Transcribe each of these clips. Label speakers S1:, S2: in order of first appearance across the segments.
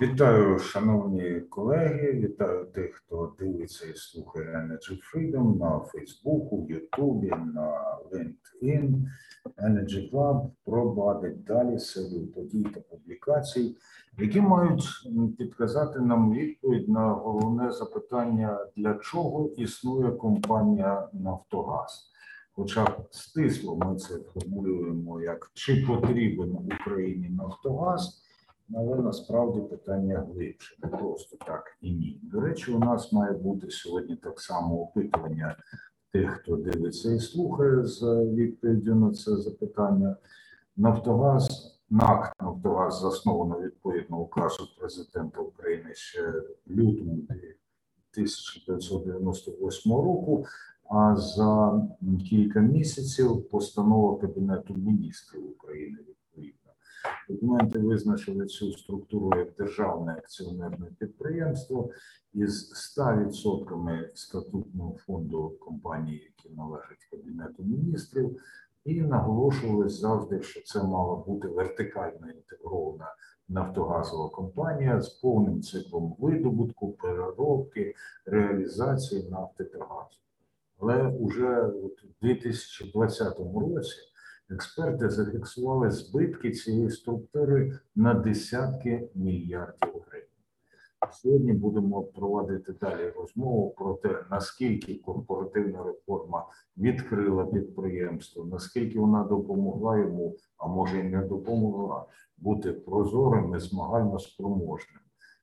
S1: Вітаю, шановні колеги. Вітаю тих, хто дивиться і слухає Energy Freedom на Фейсбуку, Ютубі, на LinkedIn, Energy Club. Пробадить далі серію подій та публікацій, які мають підказати нам відповідь на головне запитання, для чого існує компанія Нафтогаз. Хоча стисло ми це формулюємо як чи потрібен Україні Нафтогаз. Але насправді питання глибше, не просто так і ні. До речі, у нас має бути сьогодні так само опитування тих, хто дивиться і слухає з відповіддю на це запитання. Нафтогаз, НАК Нафтогаз засновано відповідно указу президента України ще в лютому 1998 року. А за кілька місяців постанова Кабінету міністрів України Документи визначили цю структуру як державне акціонерне підприємство із 100% статутного фонду компанії, які належать Кабінету міністрів, і наголошували завжди, що це мала бути вертикально інтегрована нафтогазова компанія з повним циклом видобутку, переробки, реалізації нафти та газу. Але уже у 2020 році. Експерти зафіксували збитки цієї структури на десятки мільярдів гривень. Сьогодні будемо проводити далі розмову про те, наскільки корпоративна реформа відкрила підприємство, наскільки вона допомогла йому, а може і не допомогла бути прозорим і змагально спроможним,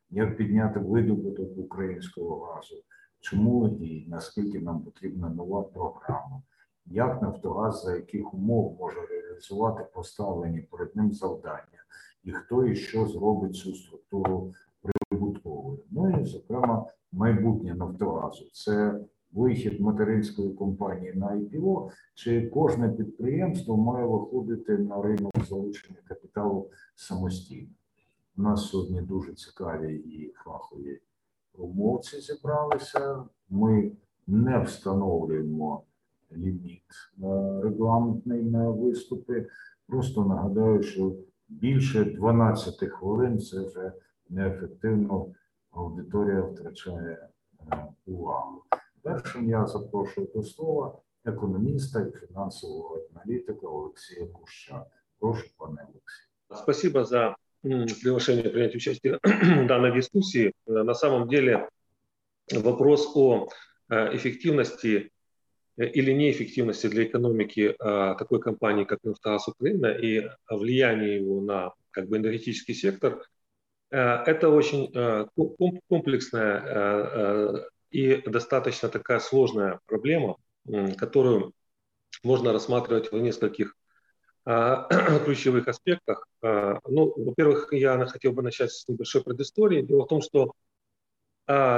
S1: як підняти видобуток українського газу, чому і наскільки нам потрібна нова програма як Нафтогаз за яких умов може реалізувати поставлені перед ним завдання, і хто і що зробить цю структуру прибутковою. Ну і, зокрема, майбутнє Нафтогазу це вихід материнської компанії на IPO, чи кожне підприємство має виходити на ринок залучення капіталу самостійно. У нас сьогодні дуже цікаві і фахові умовці зібралися. Ми не встановлюємо ліміт регламентний на виступи. Просто нагадаю, що більше 12 хвилин це вже неефективно аудиторія втрачає е, увагу. Першим я запрошую до слова економіста і фінансового аналітика Олексія Куща. Прошу, пане Олексій.
S2: Спасибо за приглашение принять участие в данной дискуссии. На самом деле вопрос о э, эффективности Э, или неэффективности для экономики а, такой компании, как «Нафтогаз Украина» и влияние его на как бы, энергетический сектор, э, это очень э, комплексная и достаточно такая сложная проблема, которую можно рассматривать в нескольких ключевых аспектах. Ну, во-первых, я хотел бы начать с небольшой предыстории. Дело в том, что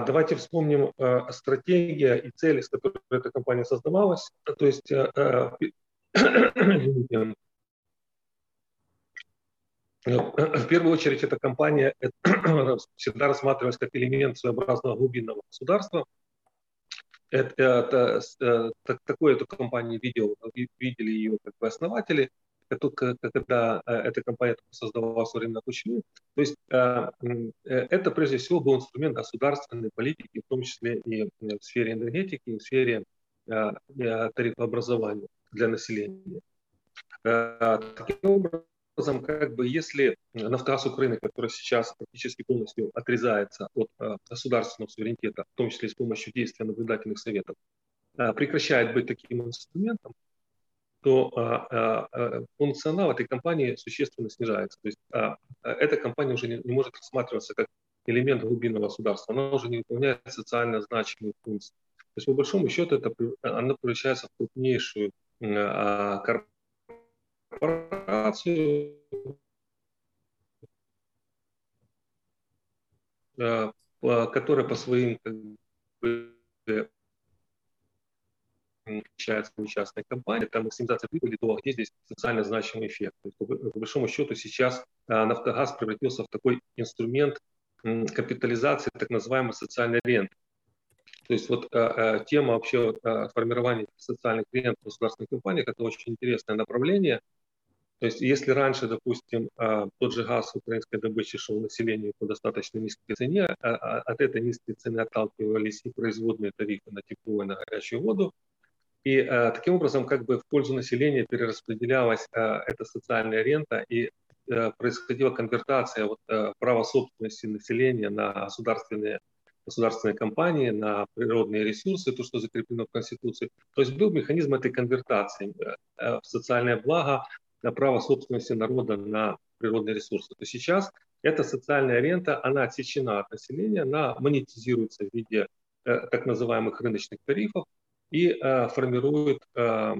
S2: давайте вспомним а, стратегия и цели, с которой эта компания создавалась. То есть а, в первую очередь эта компания всегда рассматривалась как элемент своеобразного глубинного государства. Это, это, такое эту компанию видел, видели ее как бы основатели – когда э, эта компания создавалась во время войны. То есть э, э, это прежде всего был инструмент государственной политики, в том числе и в сфере энергетики, и в сфере тарифообразования для населения. Таким образом, как бы если Нафтогаз Украины, который сейчас практически полностью отрезается от государственного суверенитета, в том числе с помощью действия наблюдательных советов, прекращает быть таким инструментом, то а, а, а, функционал этой компании существенно снижается. То есть эта компания уже не, не может рассматриваться как элемент глубинного государства, она уже не выполняет социально значимые функции. То есть, по большому счету, это, она превращается в крупнейшую корпорацию, которая по своим как бы, получается частная компания, там максимизация прибыли, то где здесь социально значимый эффект. То есть, по, по большому счету сейчас а, Нафтогаз превратился в такой инструмент капитализации так называемой социальной ренты. То есть вот тема вообще формирования социальных клиентов в государственных компаниях – это очень интересное направление. То есть если раньше, допустим, тот же газ украинской добычи шел населению по достаточно низкой цене, от этой низкой цены отталкивались и производные тарифы на тепло и на горячую воду, и э, таким образом как бы в пользу населения перераспределялась э, эта социальная рента и э, происходила конвертация вот, э, права собственности населения на государственные государственные компании, на природные ресурсы, то, что закреплено в Конституции. То есть был механизм этой конвертации э, в социальное благо, на право собственности народа на природные ресурсы. То сейчас эта социальная рента, она отсечена от населения, она монетизируется в виде э, так называемых рыночных тарифов, и э, формирует э,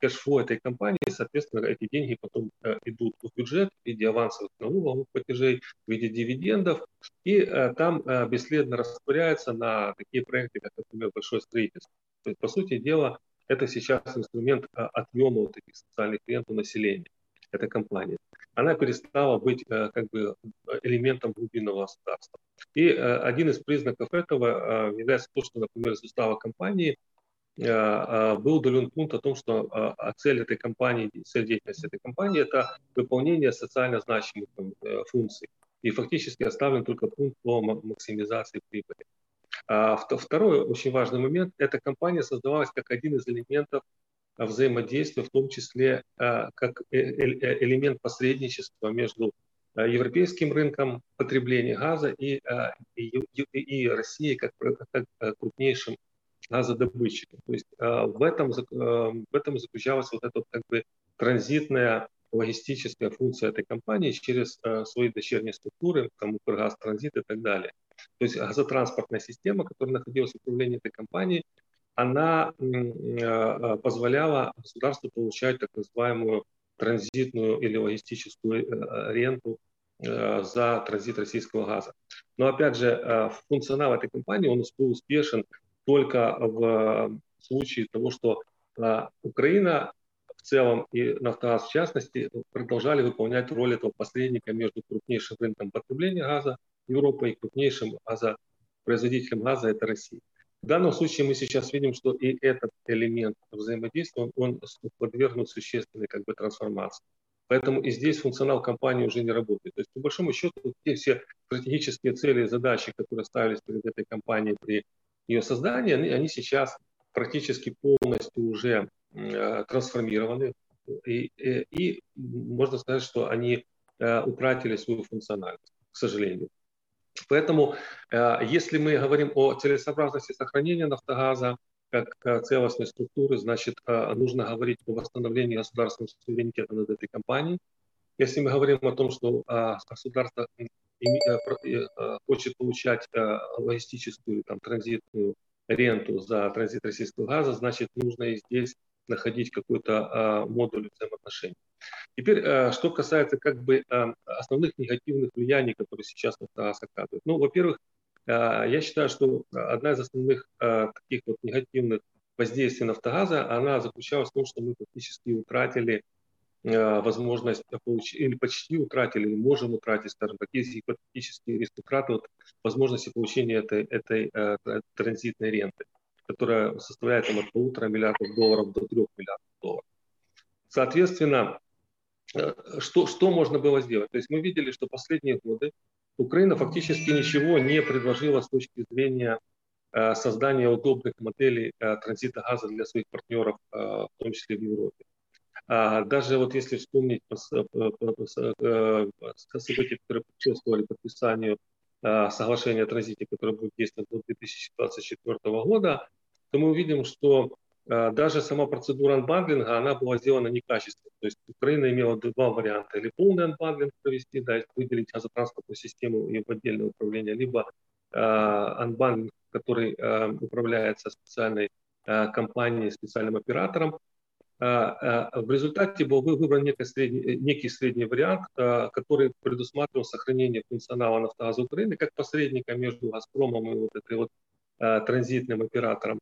S2: кэшфлоу этой компании. Соответственно, эти деньги потом э, идут в бюджет в виде авансовых налоговых платежей, в виде дивидендов, и э, там э, бесследно растворяется на такие проекты, как, например, большое строительство. То есть, по сути дела, это сейчас инструмент э, отъема вот этих социальных клиентов населения, эта компания. Она перестала быть э, как бы элементом глубинного государства. И э, один из признаков этого э, является то, что, например, из устава компании – был удален пункт о том, что э, цель этой компании, цель деятельности этой компании – это выполнение социально значимых функций. И фактически оставлен только пункт по максимизации прибыли. А второй очень важный момент – эта компания создавалась как один из элементов взаимодействия, в том числе как элемент посредничества между европейским рынком потребления газа и, и, и Россией как, как крупнейшим газодобытчиком. То есть э, в этом, э, в этом заключалась вот эта как бы транзитная логистическая функция этой компании через э, свои дочерние структуры, там Укргаз, Транзит и так далее. То есть газотранспортная система, которая находилась в управлении этой компанией, она позволяла государству получать так называемую транзитную или логистическую ренту за транзит российского газа. Но опять же, функционал этой компании, он был успешен только в случае того, что а, Украина в целом и Нафтогаз в частности продолжали выполнять роль этого посредника между крупнейшим рынком потребления газа Европы и крупнейшим газопроизводителем газа это Россия. В данном случае мы сейчас видим, что и этот элемент взаимодействия, он, он подвергнут существенной как бы, трансформации. Поэтому и здесь функционал компании уже не работает. То есть, по большому счету, те все стратегические цели и задачи, которые ставились перед этой компанией при ее создания, они, они сейчас практически полностью уже э, трансформированы. И, и, и можно сказать, что они э, утратили свою функциональность, к сожалению. Поэтому, э, если мы говорим о целесообразности сохранения «Нафтогаза», как э, целостной структуры, значит, э, нужно говорить о восстановлении государственного суверенитета над этой компанией. Если мы говорим о том, что э, государство хочет получать логистическую там, транзитную ренту за транзит российского газа, значит, нужно и здесь находить какой-то модуль взаимоотношений. Теперь, что касается как бы основных негативных влияний, которые сейчас на газ оказывают. Ну, во-первых, я считаю, что одна из основных таких вот негативных воздействий нафтогаза, она заключалась в том, что мы фактически утратили Э, возможность получить, или почти утратили, или можем утратить, скажем так, есть гипотетический риск утраты вот, возможности получения этой, этой э, транзитной ренты, которая составляет там, от полутора миллиардов долларов до трех миллиардов долларов. Соответственно, э, что, что можно было сделать? То есть мы видели, что последние годы Украина фактически ничего не предложила с точки зрения э, создания удобных моделей э, транзита газа для своих партнеров, э, в том числе в Европе. А даже вот если вспомнить э, события, которые предшествовали подписанию а, соглашения о транзите, которое будет действовать до 2024 года, то мы увидим, что а, даже сама процедура анбандлинга, она была сделана некачественно. То есть Украина имела два варианта. Или полный анбандлинг провести, да, выделить газотранспортную систему и в отдельное управление, либо анбандлинг, который управляется специальной компанией, специальным оператором, в результате был выбран некий средний, некий средний вариант, а, который предусматривал сохранение функционала «Нафтогаза Украины» как посредника между «Газпромом» и вот этой вот транзитным оператором.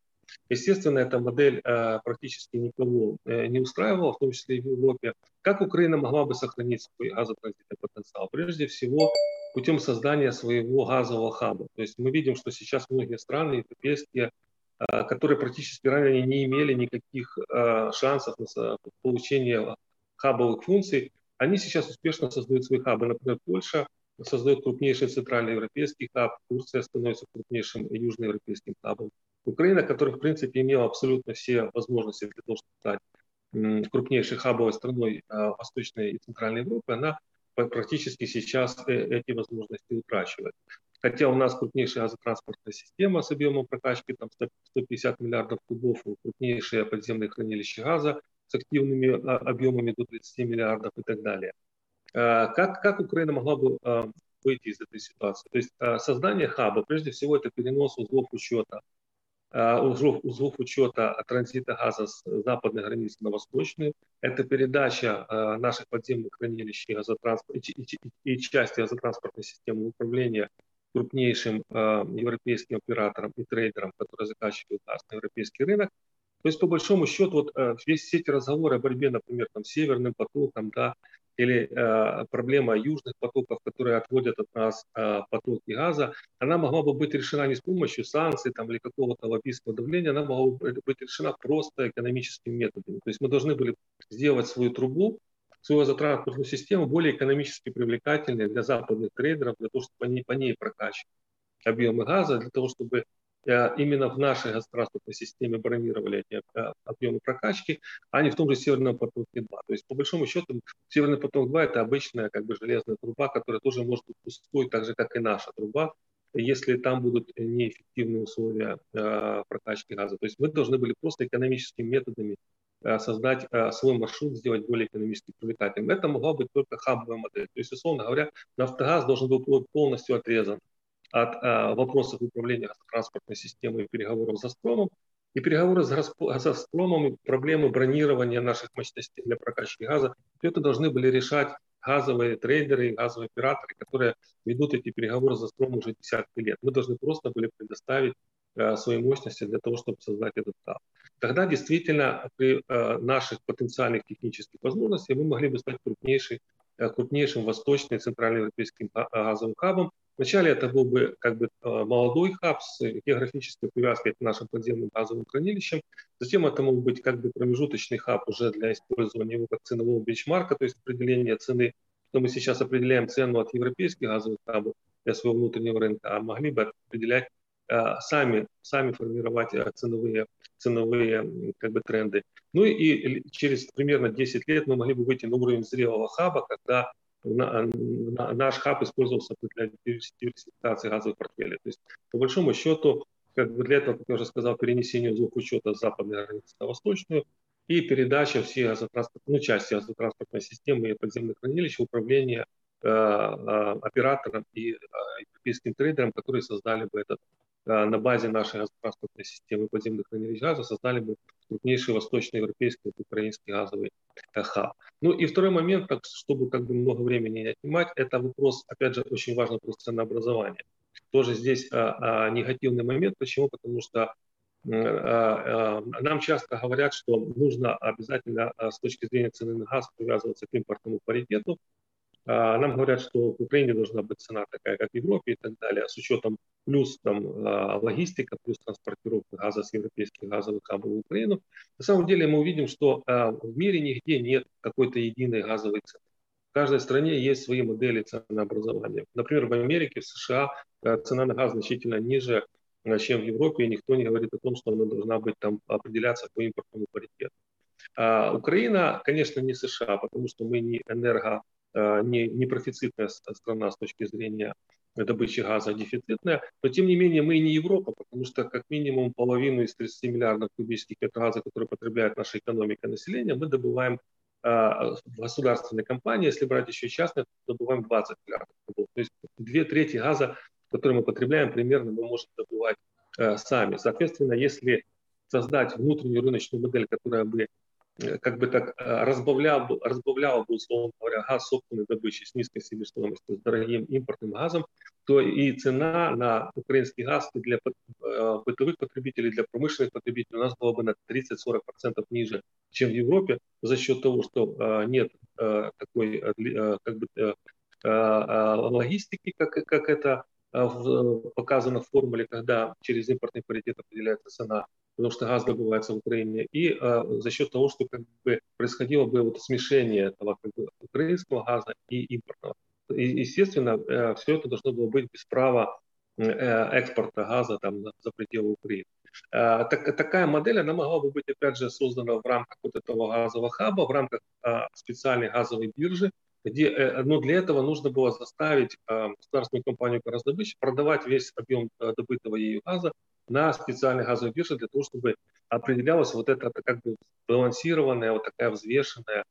S2: Естественно, эта модель практически никого э, не устраивала, в том числе и в Европе. Как Украина могла бы сохранить свой газотранзитный потенциал? Прежде всего, путем создания своего газового хаба. То есть мы видим, что сейчас многие страны европейские, которые практически ранее не имели никаких шансов на получение хабовых функций, они сейчас успешно создают свои хабы. Например, Польша создает крупнейший центральноевропейский хаб, Турция становится крупнейшим южноевропейским хабом. Украина, которая, в принципе, имела абсолютно все возможности для того, чтобы стать крупнейшей хабовой страной а, Восточной и Центральной Европы, она практически сейчас э, эти возможности утрачивает. Хотя у нас крупнейшая газотранспортная система с объемом прокачки там 150 миллиардов кубов, крупнейшие подземные хранилища газа с активными а, объемами до 30 миллиардов и так далее. А, как, как Украина могла бы выйти из этой ситуации? То есть создание хаба, прежде всего, это перенос узлов учета узлов, узлов учета транзита газа с западной границы на восточную. Это передача наших подземных хранилищ и, газотранспорт, и, и, и части газотранспортной системы управления крупнейшим э, европейским операторам и трейдерам, которые закачивают газ на европейский рынок. То есть, по большому счету, вот, весь все эти разговоры о борьбе, например, там, северным потоком, да, или э, проблема южных потоков, которые отводят от нас э, потоки газа, она могла бы быть решена не с помощью санкций там, или какого-то лоббистского давления, она могла бы быть решена просто экономическими методами. То есть мы должны были сделать свою трубу, свою газотранспортную систему более экономически привлекательной для западных трейдеров, для того, чтобы они по ней прокачивать объемы газа, для того, чтобы Э, именно в нашей газотранспортной системе бронировали эти э, объемы прокачки, а не в том же Северном потоке-2. То есть, по большому счету, Северный поток-2 – это обычная как бы, железная труба, которая тоже может быть пустой, так же, как и наша труба, если там будут неэффективные условия э, прокачки газа. То есть мы должны были просто экономическими методами создать э, свой маршрут, сделать более экономически привлекательным. Это могла быть только хабовая модель. То есть, условно говоря, нафтогаз должен был полностью отрезан от а, вопросов управления транспортной системой и переговоров с «Газпромом». И переговоры с «Газпромом» проблемы бронирования наших мощностей для прокачки газа, это должны были решать газовые трейдеры, газовые операторы, которые ведут эти переговоры с «Газпромом» уже десятки лет. Мы должны просто были предоставить свои мощности для того, чтобы создать этот хаб. Тогда действительно при а, наших потенциальных технических возможностях мы могли бы стать крупнейшей крупнейшим восточным и центральноевропейским газовым хабом, Вначале это был бы как бы э, молодой хаб с географической привязкой к нашим подземным газовым хранилищам. Затем это мог быть как бы промежуточный хаб уже для использования его как ценового бенчмарка, то есть определения цены, что мы сейчас определяем цену от европейских газовых хабов для своего внутреннего рынка, а могли бы определять э, сами, сами формировать э, ценовые, ценовые как бы, тренды. Ну и, через примерно 10 лет мы могли бы выйти на уровень зрелого хаба, когда наш хаб использовался для диверсификации газовых портфелей. То есть, по большому счету, как бы для этого, как я уже сказал, перенесение узлов учета с западной границы на восточную и передача всей газотранспортной, ну, части газотранспортной системы и подземных хранилищ в управление э, оператором и э, европейским трейдером, которые создали бы этот на базе нашей газотранспортной системы подземных хранилищ газа, создали бы крупнейший восточноевропейский украинский газовый хаб. Ну и второй момент, так, чтобы как бы много времени не отнимать, это вопрос, опять же, очень важный вопрос ценообразования. Тоже здесь а, а, негативный момент. Почему? Потому что нам часто говорят, что нужно обязательно с точки зрения цены на газ привязываться к импортному паритету. А, нам говорят, что в Украине должна быть цена такая, как в Европе и так далее, с учетом плюс там, а, логистика, плюс транспортировка газа с европейских газовых хабов в Украину. На самом деле мы увидим, что а, в мире нигде нет какой-то единой газовой цены. В каждой стране есть свои модели ценообразования. Например, в Америке, в США цена на газ значительно ниже, чем в Европе, и никто не говорит о том, что она должна быть там определяться по импортному паритету. А Украина, конечно, не США, потому что мы не энерго не, не профицитная страна с точки зрения добычи газа, а дефицитная, но тем не менее мы не Европа, потому что как минимум половину из 30 миллиардов кубических метров газа, которые потребляет наша экономика и население, мы добываем э, в государственной компании, если брать еще частные, то добываем 20 миллиардов. То есть две трети газа, который мы потребляем, примерно мы можем добывать э, сами. Соответственно, если создать внутреннюю рыночную модель, которая бы Э, как бы так э, разбавлял, разбавлял бы, условно говоря, газ собственной добычи с низкой себестоимостью, с дорогим импортным газом, то и цена на украинский газ для э, бытовых потребителей, для промышленных потребителей у нас была бы на 30-40% ниже, чем в Европе, за счет того, что нет такой как бы логистики, как, как это показано в формуле, когда через импортный паритет определяется цена, потому что газ добывается в Украине, и за счет того, что как бы происходило бы вот смешение этого как бы, украинского газа и импортного. И, естественно, все это должно было быть без права экспорта газа там, за пределы Украины. Э, так, такая модель, она могла бы быть, опять же, создана в рамках вот этого газового хаба, в рамках а, специальной газовой биржи, где, э, но для этого нужно было заставить а, государственную компанию «Газдобыча» продавать весь объем а, добытого ею газа на специальной газовой бирже для того, чтобы определялась вот эта как бы балансированная, вот такая взвешенная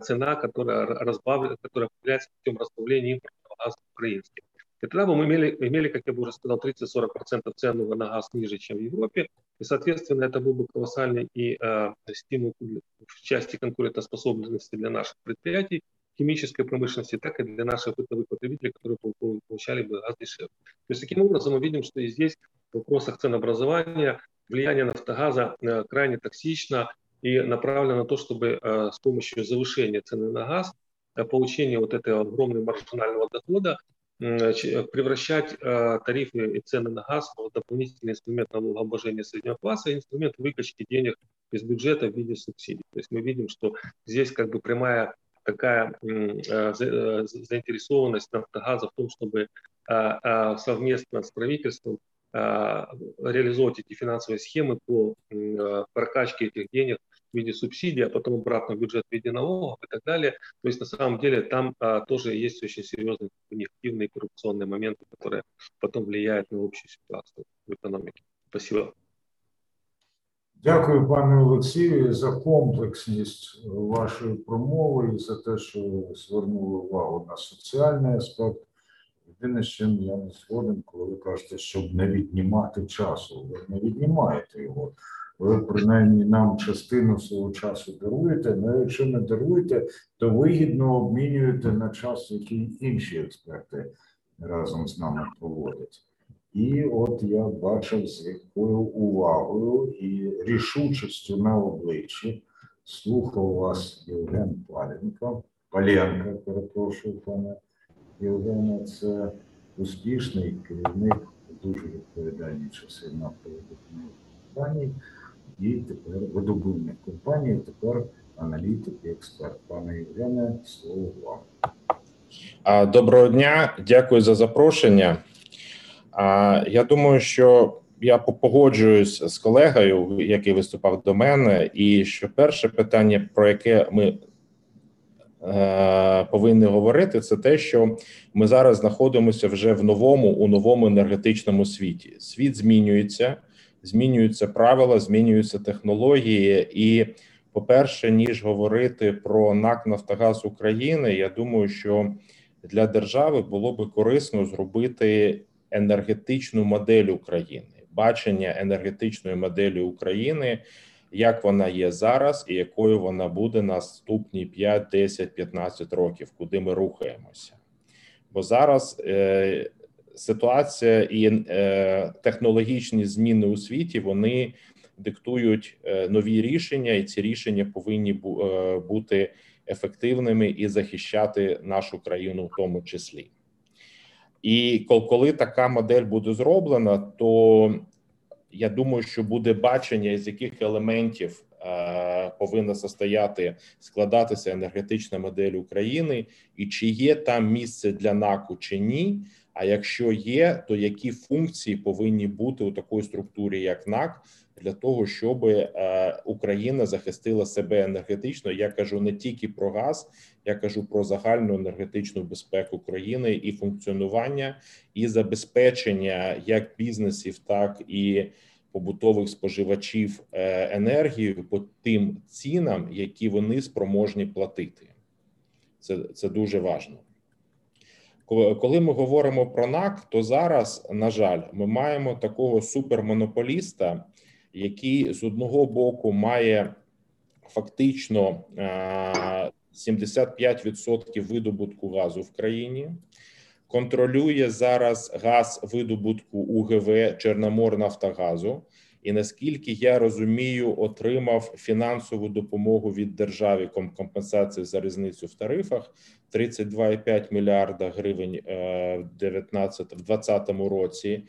S2: цена, которая, разбавлена, которая определяется путем разбавления импортного газа украинским. И тогда бы мы имели, имели, как я бы уже сказал, 30-40% цену на газ ниже, чем в Европе. И, соответственно, это был бы колоссальный и э, стимул в части конкурентоспособности для наших предприятий, химической промышленности, так и для наших бытовых потребителей, которые получали бы газ дешевле. То есть таким образом мы видим, что и здесь вопросах ценообразования влияние нафтогаза э, крайне токсично и направлено на то, чтобы э, с помощью завышения цены на газ, э, получения вот этого огромного маржинального дохода превращать тарифы и цены на газ в дополнительный инструмент налогообложения среднего класса, инструмент выкачки денег из бюджета в виде субсидий. То есть мы видим, что здесь как бы прямая такая заинтересованность нафтогаза в том, чтобы совместно с правительством реализовать эти финансовые схемы по прокачке этих денег в виде субсидий, а потом обратно в бюджет в виде налогов и так далее. То есть на самом деле там а, тоже есть очень серьезные негативные коррупционные моменты, которые потом влияют на общую ситуацию в экономике. Спасибо.
S1: Дякую, пане Олексію, за комплексність вашої промови і за те, що звернули увагу на соціальний аспект. Єдине, з чим я не згоден, коли ви кажете, щоб не віднімати часу. Ви не віднімаєте його ви принаймні нам частину свого часу даруєте. Ну якщо не даруєте, то вигідно обмінюєте на час, який інші експерти разом з нами проводять. І от я бачив, з якою увагою і рішучістю на обличчі слухав вас Євген Паленко, Паленко, перепрошую, пане Євгене, це успішний керівник дуже відповідальні часи нафтових компаній і тепер видобувних компаній, тепер аналітик і експерт. Пане Євгене, слово вам.
S3: Доброго дня, дякую за запрошення. Я думаю, що я погоджуюсь з колегою, який виступав до мене, і що перше питання, про яке ми повинні говорити, це те, що ми зараз знаходимося вже в новому у новому енергетичному світі. Світ змінюється змінюються правила, змінюються технології. І, по-перше, ніж говорити про НАК Нафтогаз України, я думаю, що для держави було би корисно зробити енергетичну модель України, бачення енергетичної моделі України. Як вона є зараз, і якою вона буде наступні 5, 10, 15 років, куди ми рухаємося? Бо зараз е, ситуація і е, технологічні зміни у світі вони диктують е, нові рішення, і ці рішення повинні бу, е, бути ефективними і захищати нашу країну, в тому числі. І коли така модель буде зроблена, то я думаю, що буде бачення, з яких елементів е, повинна состояти складатися енергетична модель України, і чи є там місце для НАКу чи ні. А якщо є, то які функції повинні бути у такій структурі, як НАК, для того, щоб е, Україна захистила себе енергетично? Я кажу не тільки про газ, я кажу про загальну енергетичну безпеку країни і функціонування і забезпечення як бізнесів, так і побутових споживачів е, енергії по тим цінам, які вони спроможні платити. Це, Це дуже важливо. Коли ми говоримо про НАК, то зараз, на жаль, ми маємо такого супермонополіста, який з одного боку має фактично 75% видобутку газу в країні, контролює зараз газ видобутку УГВ Чорноморнафтогазу, і наскільки я розумію, отримав фінансову допомогу від держави компенсації за різницю в тарифах 32,5 мільярда гривень е, в 2020 році.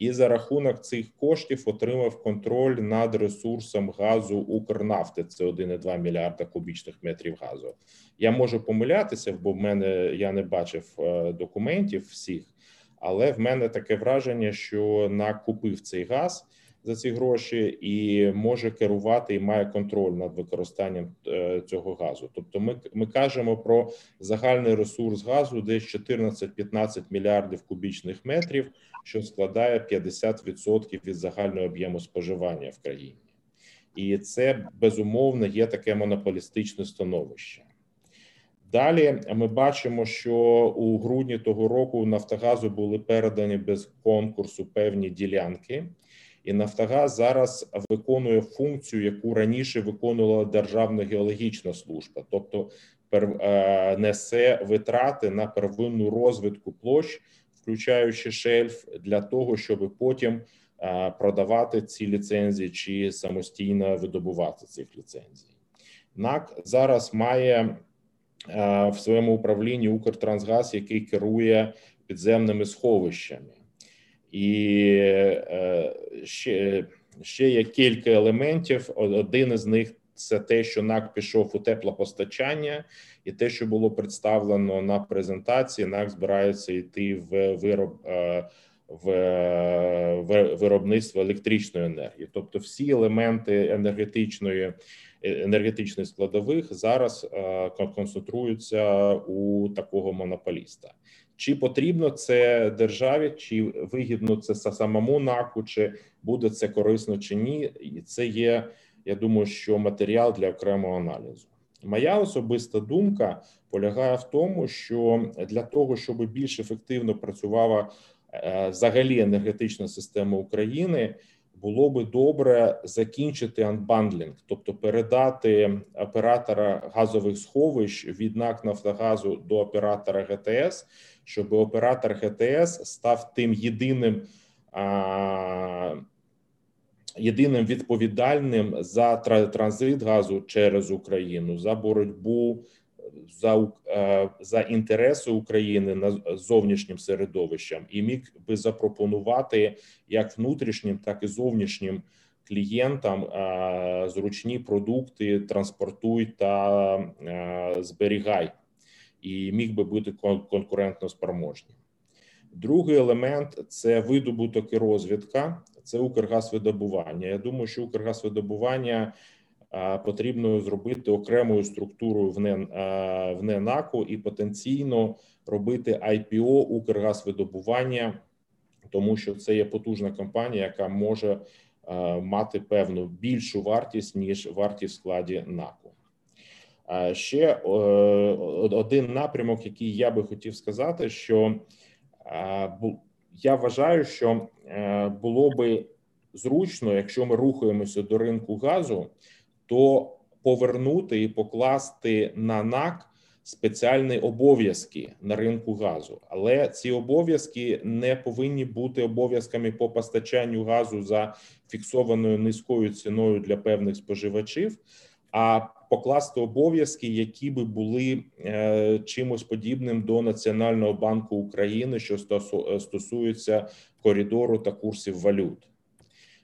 S3: І за рахунок цих коштів отримав контроль над ресурсом газу Укрнафти. Це 1,2 мільярда кубічних метрів газу. Я можу помилятися, бо в мене я не бачив е, документів всіх, але в мене таке враження, що накупив цей газ за ці гроші і може керувати і має контроль над використанням е, цього газу. Тобто, ми ми кажемо про загальний ресурс газу, десь 14-15 мільярдів кубічних метрів, що складає 50% від загального об'єму споживання в країні, і це безумовно є таке монополістичне становище. Далі ми бачимо, що у грудні того року Нафтогазу були передані без конкурсу певні ділянки, і Нафтогаз зараз виконує функцію, яку раніше виконувала Державна геологічна служба, тобто е, несе витрати на первинну розвитку площ, включаючи шельф, для того, щоб потім е, продавати ці ліцензії чи самостійно видобувати цих ліцензій. НАК зараз має е, в своєму управлінні Укртрансгаз, який керує підземними сховищами і е, ще ще є кілька елементів. Один із них це те, що НАК пішов у теплопостачання, і те, що було представлено на презентації, НАК збирається йти в вироб е, в виробництво електричної енергії, тобто всі елементи енергетичної енергетичних складових зараз е, концентруються у такого монополіста. Чи потрібно це державі, чи вигідно це самому наку, чи буде це корисно чи ні? І це є, я думаю, що матеріал для окремого аналізу. Моя особиста думка полягає в тому, що для того, щоб більш ефективно працювала е, взагалі енергетична система України, було би добре закінчити анбандлінг, тобто передати оператора газових сховищ від НАК Нафтогазу до оператора ГТС, щоб оператор ГТС став тим єдиним. А, Єдиним відповідальним за транзит газу через Україну за боротьбу за е, за інтереси України на зовнішнім середовищем і міг би запропонувати як внутрішнім, так і зовнішнім клієнтам е, зручні продукти транспортуй та е, зберігай, і міг би бути конкурентно спроможним. Другий елемент це видобуток і розвідка, це Укргазвидобування. Я думаю, що Укргазвидобування потрібно зробити окремою структурою в НЕНАКу і потенційно робити IPO Укргазвидобування, тому що це є потужна компанія, яка може мати певну більшу вартість ніж вартість в складі НАКу. Ще один напрямок, який я би хотів сказати, що я вважаю, що е, було би зручно, якщо ми рухаємося до ринку газу, то повернути і покласти на НАК спеціальні обов'язки на ринку газу, але ці обов'язки не повинні бути обов'язками по постачанню газу за фіксованою низькою ціною для певних споживачів. А покласти обов'язки, які би були е, чимось подібним до Національного банку України, що стосується коридору та курсів валют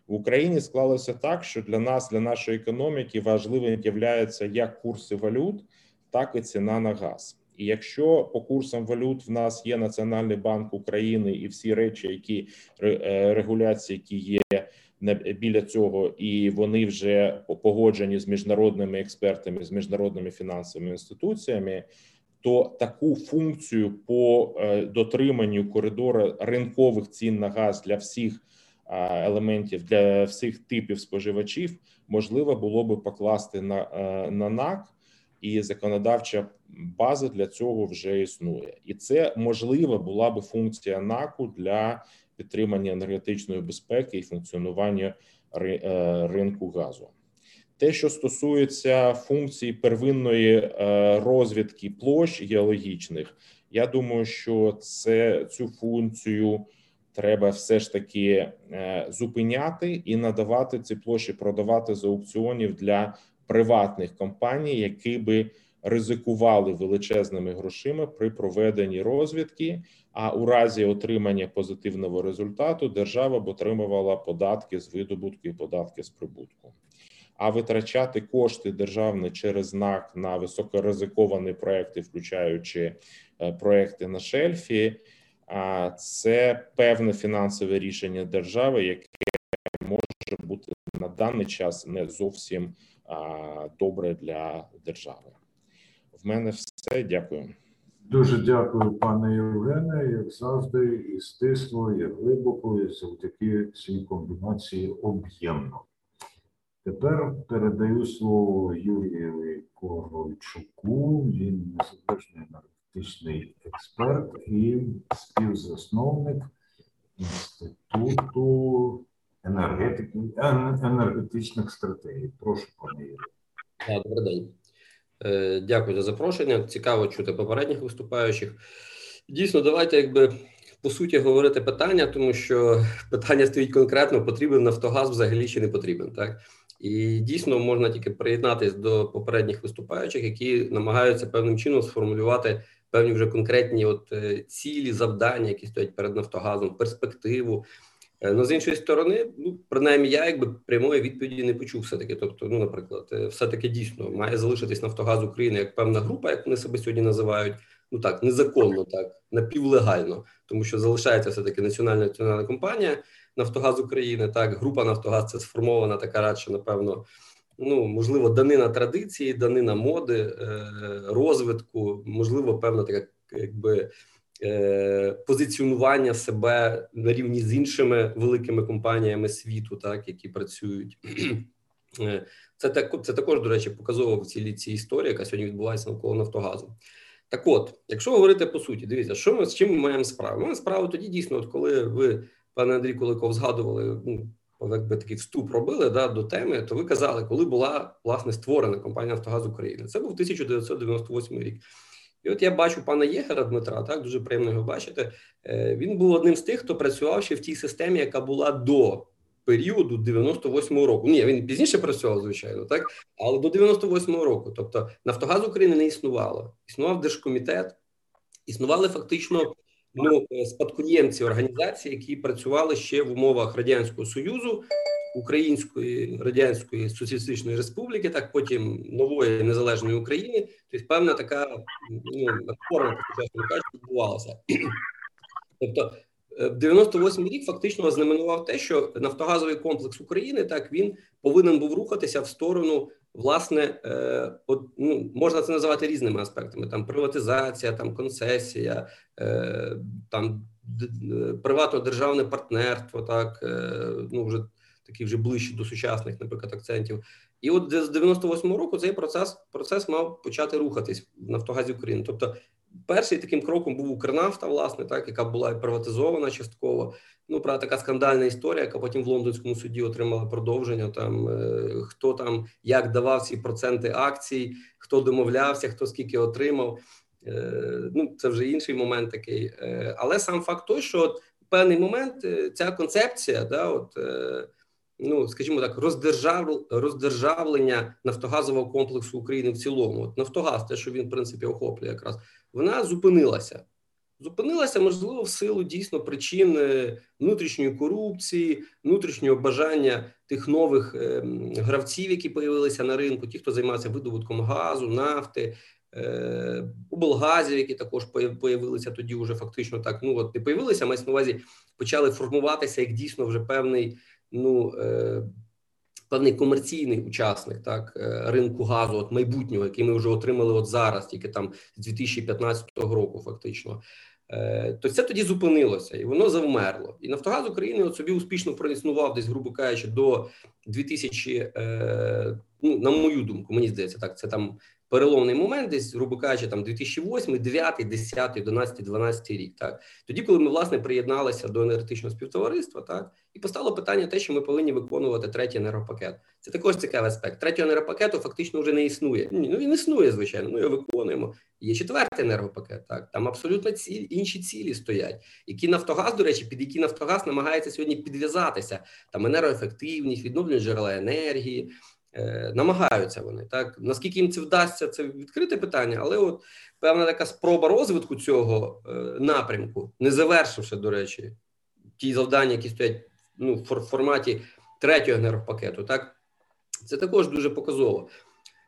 S3: в Україні склалося так, що для нас, для нашої економіки, важливим є як курси валют, так і ціна на газ. І якщо по курсам валют в нас є Національний банк України і всі речі, які е, регуляції, які є біля цього, і вони вже погоджені з міжнародними експертами, з міжнародними фінансовими інституціями, то таку функцію по е, дотриманню коридору ринкових цін на газ для всіх елементів для всіх типів споживачів можливо було би покласти на, е, на НАК, і законодавча база для цього вже існує, і це можлива була би функція НАКу для підтримання енергетичної безпеки і функціонування е, ринку газу. Те, що стосується функцій первинної е, розвідки площ геологічних, я думаю, що це цю функцію треба все ж таки зупиняти і надавати ці площі, продавати з аукціонів для приватних компаній, які би ризикували величезними грошима при проведенні розвідки. А у разі отримання позитивного результату держава б отримувала податки з видобутку і податки з прибутку. А витрачати кошти державні через НАК на високоризиковані проекти, включаючи е, проекти на шельфі, а це певне фінансове рішення держави, яке може бути на даний час не зовсім добре для держави. В мене все. Дякую.
S1: Дуже дякую, пане Євгене. Як завжди, і стисло, і глибоко, і завдяки цій комбінації об'ємно. Тепер передаю слово Юрію Коровчуку. Він незалежний енергетичний експерт і співзасновник інституту енергетики енергетичних стратегій. Прошу пане Юрію.
S4: Добрий день. Е, дякую за запрошення. Цікаво чути попередніх виступаючих. Дійсно, давайте якби по суті говорити питання, тому що питання стоїть конкретно: потрібен Нафтогаз взагалі чи не потрібен, так і дійсно можна тільки приєднатися до попередніх виступаючих, які намагаються певним чином сформулювати певні вже конкретні от е, цілі, завдання, які стоять перед Нафтогазом, перспективу. Е, ну, з іншої сторони, ну принаймні, я якби прямої відповіді не почув. Все таки, тобто, ну, наприклад, е, все таки дійсно має залишитись Нафтогаз України як певна група, як вони себе сьогодні називають. Ну так незаконно, так напівлегально, тому що залишається все таки національна національна компанія Нафтогаз України. Так, група Нафтогаз це сформована така радше, напевно. Ну можливо, данина традиції, данина моди, е, розвитку, можливо, певна така, якби позиціонування себе на рівні з іншими великими компаніями світу, так які працюють. Е, це так, це також, до речі, показово в цілій цій історії, яка сьогодні відбувається навколо Нафтогазу. Так, от, якщо говорити по суті, дивіться, що ми з чим ми маємо справу? Ми маємо справу тоді дійсно, от коли ви, пане Андрій Куликов, згадували, ну якби такий вступ робили да, до теми, то ви казали, коли була власне створена компанія Нафтогаз України. Це був 1998 рік. І от я бачу пана Єгера Дмитра, так дуже приємно його бачити. Е, він був одним з тих, хто працював ще в тій системі, яка була до періоду 98-го року. Ні, він пізніше працював, звичайно, так але до 98-го року. Тобто Нафтогаз України не існувало. Існував держкомітет, існували фактично ну спадкоємці організації, які працювали ще в умовах радянського союзу. Української радянської соціалістичної республіки, так потім нової незалежної України, тобто певна така ну форма відбувалася. Тобто, е, в 98 рік фактично ознаменував те, що нафтогазовий комплекс України так він повинен був рухатися в сторону. Власне, е, от, ну, можна це називати різними аспектами: там приватизація, там концесія, е, там приватно-державне партнерство, так ну вже такі вже ближчі до сучасних, наприклад, акцентів. І от з 98-го року цей процес процес мав почати рухатись в Нафтогазі України. Тобто, перший таким кроком був Укрнафта, власне, так яка була приватизована частково. Ну, про така скандальна історія, яка потім в лондонському суді отримала продовження. Там е, хто там як давав ці проценти акцій, хто домовлявся, хто скільки отримав. Е, ну, це вже інший момент такий. Е, але сам факт той, що в певний момент ця концепція, да, от. Ну скажімо так, роздержав, роздержавлення нафтогазового комплексу України в цілому. От Нафтогаз, те, що він в принципі охоплює, якраз вона зупинилася. Зупинилася, можливо, в силу дійсно причин е, внутрішньої корупції, внутрішнього бажання тих нових е, гравців, які появилися на ринку, ті, хто займається видобутком газу, нафти, е, облгазів, які також появилися тоді, вже фактично так. Ну от не появилися, мається на увазі почали формуватися як дійсно вже певний ну е, певний комерційний учасник так е, ринку газу, от майбутнього, який ми вже отримали от зараз, тільки там з 2015 року, фактично. Е, то це тоді зупинилося і воно завмерло. І Нафтогаз України от собі успішно проіснував десь, грубо кажучи, до 2000, ну на мою думку, мені здається, так це там переломний момент, десь, грубо кажучи, там 2008, 9, 10, 11, 12 рік. Так тоді, коли ми власне приєдналися до енергетичного співтовариства, так і постало питання, те, що ми повинні виконувати третій енергопакет. Це також цікавий аспект. Третього енергопакету фактично вже не існує. Ні, ну він існує, звичайно. Ну його виконуємо. Є четвертий енергопакет. Так там абсолютно цілі інші цілі стоять, які Нафтогаз, до речі, під які Нафтогаз намагається сьогодні підв'язатися. Там енергоефективність, відновлені джерела енергії. Е, намагаються вони так. Наскільки їм це вдасться, це відкрите питання, але от певна така спроба розвитку цього е, напрямку, не завершивши, до речі, ті завдання, які стоять ну, в форматі третього енергопакету, так це також дуже показово.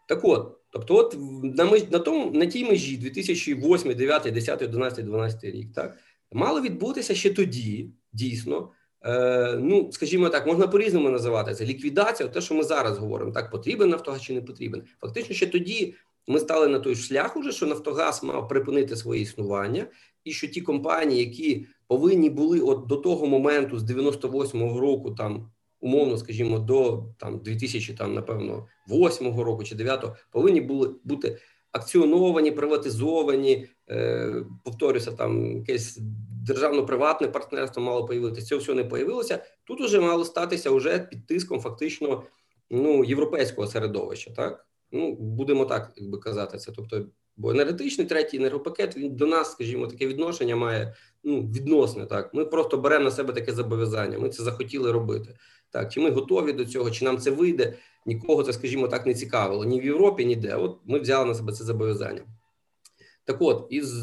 S4: Так от, тобто, от на на тому на тій межі 2008, 9, 10, 11, 12 рік, так мало відбутися ще тоді, дійсно. Е, ну, скажімо так, можна по-різному називати це ліквідація, те, що ми зараз говоримо, так потрібен Нафтогаз чи не потрібен. Фактично, ще тоді ми стали на той шлях, уже що Нафтогаз мав припинити своє існування, і що ті компанії, які повинні були от до того моменту, з 98-го року, там умовно, скажімо, до там 2000, там напевно, 8-го року чи 9-го, повинні були бути акціоновані, приватизовані. Е, Повторюся, там якесь державно-приватне партнерство мало появитися. Цього всього не появилося. Тут уже мало статися вже під тиском фактично ну, європейського середовища. Так ну будемо так якби казати це. Тобто, бо енергетичний третій енергопакет він до нас, скажімо, таке відношення має ну відносне. Так, ми просто беремо на себе таке зобов'язання. Ми це захотіли робити. Так, чи ми готові до цього, чи нам це вийде? Нікого це, скажімо так, не цікавило ні в Європі, ніде. От ми взяли на себе це зобов'язання. Так, от із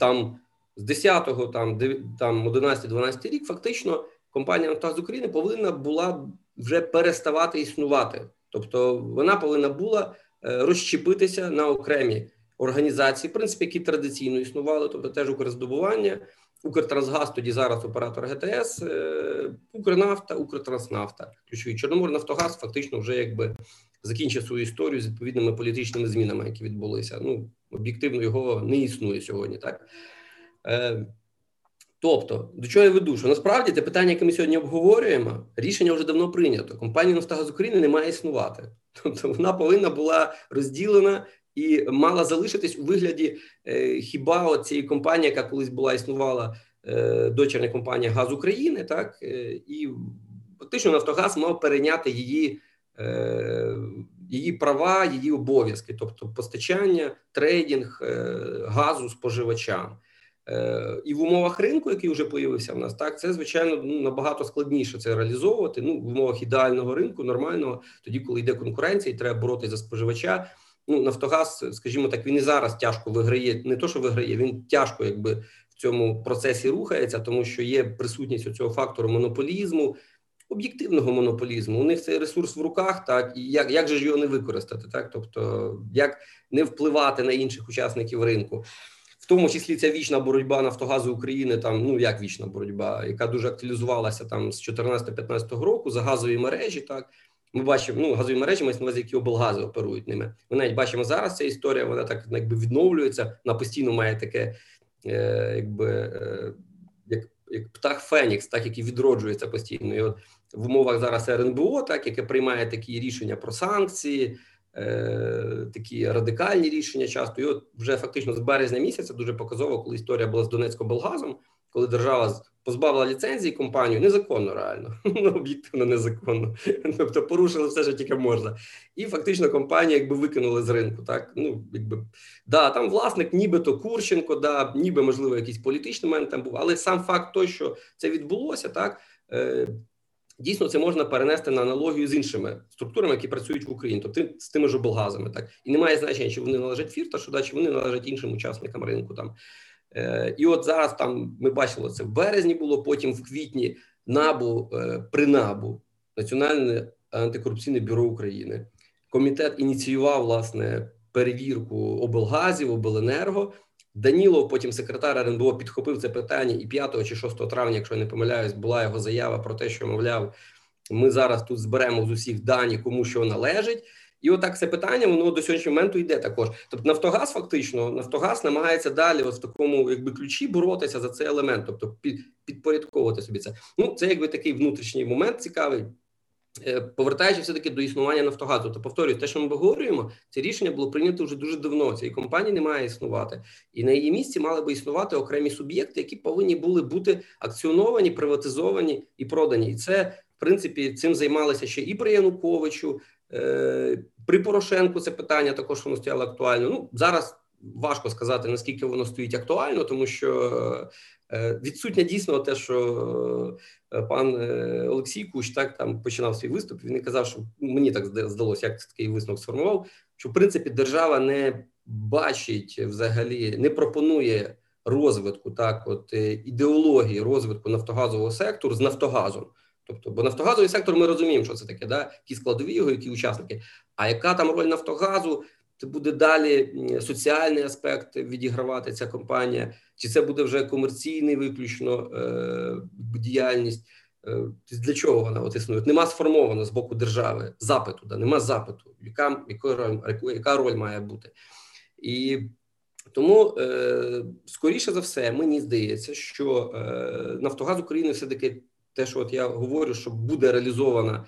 S4: там з 10-го, там там 11-12 рік, фактично компанія «Нафтогаз України повинна була вже переставати існувати, тобто вона повинна була е, розщепитися на окремі організації, в принципі, які традиційно існували, тобто теж Укрздобування, Укртрансгаз, тоді зараз оператор ГТС, е, Укрнафта, Укртранснафта, ключовий Чорномор Нафтогаз фактично вже якби закінчив свою історію з відповідними політичними змінами, які відбулися. Ну об'єктивно його не існує сьогодні, так. Е, тобто, до чого я веду? Що насправді те питання, яке ми сьогодні обговорюємо, рішення вже давно прийнято. Компанія «Нафтогаз України не має існувати. Тобто вона повинна була розділена і мала залишитись у вигляді е, хіба цієї компанії, яка колись була існувала е, дочерня компанія Газ України, так е, і фактично Нафтогаз мав перейняти її. Е, її права, її обов'язки, тобто постачання, трейдинг е, газу споживачам. Е, і в умовах ринку, який вже появився в нас, так це звичайно ну, набагато складніше це реалізовувати. Ну в умовах ідеального ринку, нормального, тоді, коли йде конкуренція, і треба боротися за споживача. Ну Нафтогаз, скажімо так, він і зараз тяжко виграє. Не то, що виграє, він тяжко, якби в цьому процесі рухається, тому що є присутність цього фактору монополізму. Об'єктивного монополізму у них цей ресурс в руках, так і як як же ж його не використати, так тобто як не впливати на інших учасників ринку тому числі ця вічна боротьба Нафтогазу України, там ну як вічна боротьба, яка дуже активізувалася там з 14-15 року за газові мережі. Так ми бачимо, ну газові мережі на увазі, які облгази оперують ними. Ми навіть бачимо зараз ця історія. Вона так якби відновлюється на постійно має таке, е, якби е, як як птах Фенікс, так який відроджується постійно. І от в умовах зараз РНБО, так яке приймає такі рішення про санкції. Е, такі радикальні рішення часто. І от вже фактично з березня місяця дуже показово, коли історія була з Донецько-Болгазом, коли держава позбавила ліцензії компанію незаконно, реально ну об'єктивно незаконно, тобто порушили все, що тільки можна, і фактично компанія якби викинули з ринку. Так ну якби да, там власник, нібито Курченко, да, ніби можливо якийсь політичний момент там був, але сам факт той, що це відбулося, так. Дійсно, це можна перенести на аналогію з іншими структурами, які працюють в Україні, тобто з тими ж облгазами. Так і немає значення, чи вони належать фірташу, да, чи вони належать іншим учасникам ринку. Там Е, І от зараз там ми бачили це в березні. Було потім в квітні набу е, при набу Національне антикорупційне бюро України. Комітет ініціював власне перевірку облгазів, обленерго. Данілов, потім секретар РНБО, підхопив це питання, і 5 чи 6 травня, якщо я не помиляюсь, була його заява про те, що мовляв, ми зараз тут зберемо з усіх дані, кому що належить. І отак це питання воно до сьогоднішнього моменту йде також. Тобто Нафтогаз, фактично, Нафтогаз намагається далі, от в такому якби ключі боротися за цей елемент, тобто під, підпорядковувати собі це. Ну це якби такий внутрішній момент цікавий. Е, повертаючись все таки до існування Нафтогазу, то повторюю, те, що ми обговорюємо, це рішення було прийнято вже дуже давно. Цієї компанії не має існувати, і на її місці мали би існувати окремі суб'єкти, які повинні були бути акціоновані, приватизовані і продані. І це в принципі цим займалися ще і при Януковичу, е, при Порошенку. Це питання також воно стояло актуально. Ну зараз важко сказати наскільки воно стоїть актуально, тому що відсутня дійсно те, що е, пан е, Олексій Кущ так там починав свій виступ. Він казав, що мені так здалося, як такий висновок сформував, що в принципі держава не бачить взагалі, не пропонує розвитку так, от ідеології розвитку нафтогазового сектору з Нафтогазом. Тобто, бо нафтогазовий сектор ми розуміємо, що це таке, да? які складові його, які учасники. А яка там роль Нафтогазу? Це буде далі соціальний аспект відігравати ця компанія, чи це буде вже комерційний виключно е, діяльність? Е, для чого вона от? Нема сформовано з боку держави запиту, да, нема запиту, яка яка, яка роль має бути. І тому, е, скоріше за все, мені здається, що е, Нафтогаз України все-таки те, що от я говорю, що буде реалізована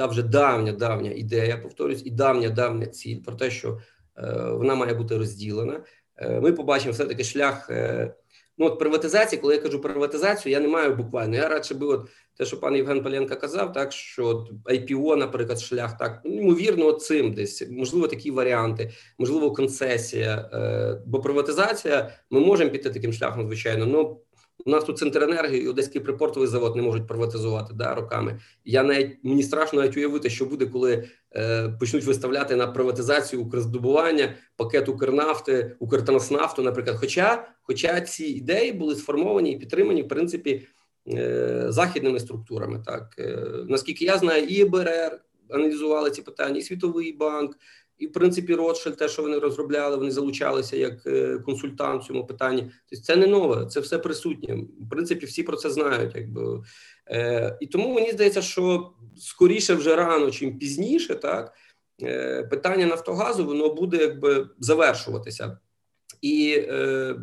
S4: та вже давня давня ідея, повторюсь, і давня давня ціль про те, що е, вона має бути розділена. Е, ми побачимо все таки шлях. Е, ну от приватизації, коли я кажу приватизацію, я не маю буквально. Я радше би, от те, що пан Євген Паленко казав, так що IPO, наприклад, шлях так ну, ймовірно, цим десь можливо такі варіанти, можливо, концесія. Бо приватизація, ми можемо піти таким шляхом, звичайно. Ну у нас тут Центренергію і Одеський припортовий завод не можуть приватизувати да, роками. Я навіть мені страшно навіть уявити, що буде, коли е, почнуть виставляти на приватизацію укрздобування, пакет Укрнафти, Укртранснафту, наприклад. Хоча, хоча ці ідеї були сформовані і підтримані в принципі е, західними структурами. Так е, наскільки я знаю, і БРР аналізували ці питання, і Світовий банк. І, в принципі, Ротшильд, те, що вони розробляли, вони залучалися як е, консультант в цьому питанні. Тобто це не нове, це все присутнє. В принципі, всі про це знають. Якби. Е, І тому мені здається, що скоріше вже рано, чим пізніше, так е, питання Нафтогазу воно буде якби завершуватися. І е,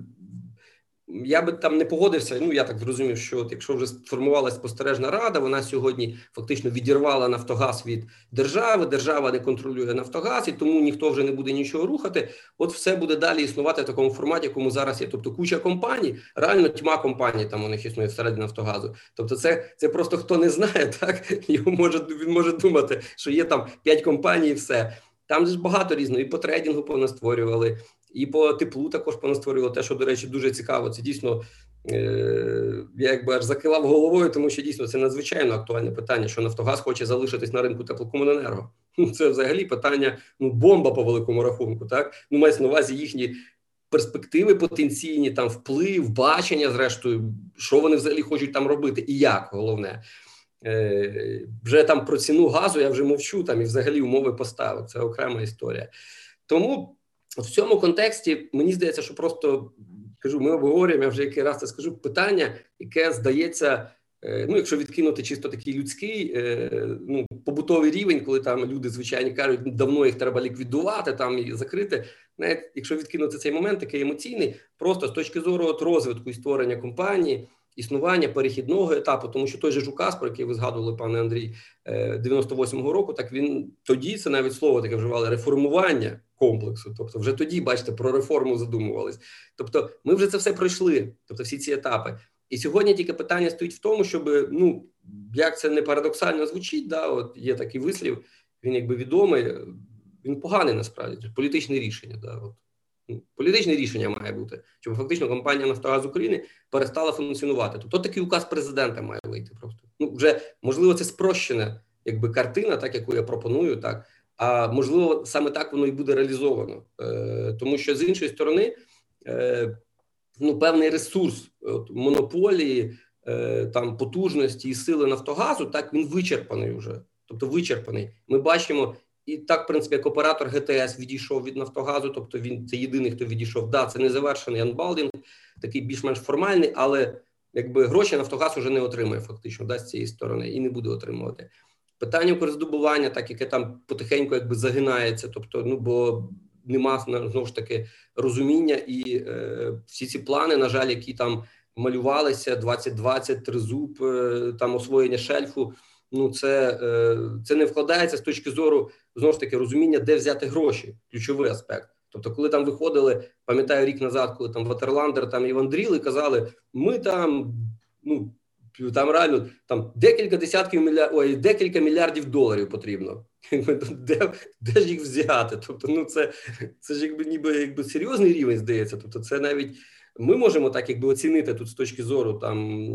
S4: я би там не погодився. Ну я так зрозумів, що от якщо вже сформувалася спостережна рада, вона сьогодні фактично відірвала Нафтогаз від держави. Держава не контролює Нафтогаз, і тому ніхто вже не буде нічого рухати. От все буде далі існувати в такому форматі, якому зараз є. Тобто куча компаній, реально тьма компаній там у них існує всередині Нафтогазу. Тобто, це це просто хто не знає, так його може він може думати, що є там п'ять компаній, і все. Там ж багато різного і по трейдингу понастворювали, і по теплу також понастворювало те, що, до речі, дуже цікаво. Це дійсно е- я якби аж закивав головою, тому що дійсно це надзвичайно актуальне питання, що Нафтогаз хоче залишитись на ринку теплокомуненерго. Ну, це взагалі питання ну бомба по великому рахунку. Так ну мається на увазі їхні. Перспективи потенційні, там вплив, бачення, зрештою, що вони взагалі хочуть там робити, і як головне. Е, Вже там про ціну газу я вже мовчу, там і взагалі умови поставок. Це окрема історія. Тому в цьому контексті мені здається, що просто кажу, ми обговорюємо я вже який раз це скажу питання, яке здається. Е, ну, якщо відкинути чисто такий людський е, ну побутовий рівень, коли там люди звичайно кажуть, «Ну, давно їх треба ліквідувати там і закрити. Навіть якщо відкинути цей момент, такий емоційний, просто з точки зору от розвитку і створення компанії, існування перехідного етапу, тому що той же ж указ, про який ви згадували, пане Андрій, 98-го е, року, так він тоді це навіть слово таке вживали реформування комплексу. Тобто, вже тоді, бачите, про реформу задумувались. Тобто, ми вже це все пройшли, тобто всі ці етапи. І сьогодні тільки питання стоїть в тому, щоб ну як це не парадоксально звучить, да, от є такий вислів, він якби відомий, він поганий насправді політичне рішення. Да, от. Ну, політичне рішення має бути, щоб фактично компанія Нафтогаз України перестала функціонувати. Тобто такий указ президента має вийти. Просто ну вже можливо це спрощена, якби картина, так яку я пропоную, так а можливо, саме так воно і буде реалізовано, Е, тому що з іншої сторони, е, ну певний ресурс от, монополії, е, там потужності і сили Нафтогазу, так він вичерпаний вже, тобто вичерпаний. Ми бачимо. І так, в принципі, як оператор ГТС відійшов від Нафтогазу, тобто він це єдиний, хто відійшов. Да, це не завершений анбалдинг, такий більш-менш формальний, але якби гроші Нафтогаз вже не отримує фактично да, з цієї сторони і не буде отримувати. Питання укрздобування, так яке там потихеньку якби загинається, тобто, ну бо нема знову ж таки розуміння, і е, всі ці плани, на жаль, які там малювалися: 2020, тризуб, е, там освоєння шельфу. ну це це не вкладається з точки зору знову ж таки розуміння, де взяти гроші, ключовий аспект. Тобто, коли там виходили, пам'ятаю рік назад, коли там Ватерландер там і Вандріли казали, ми там ну там реально там декілька десятків мільярдів, ой, декілька мільярдів доларів потрібно. Де де ж їх взяти? Тобто, ну це це ж якби ніби якби серйозний рівень здається. Тобто, це навіть ми можемо так якби оцінити тут з точки зору там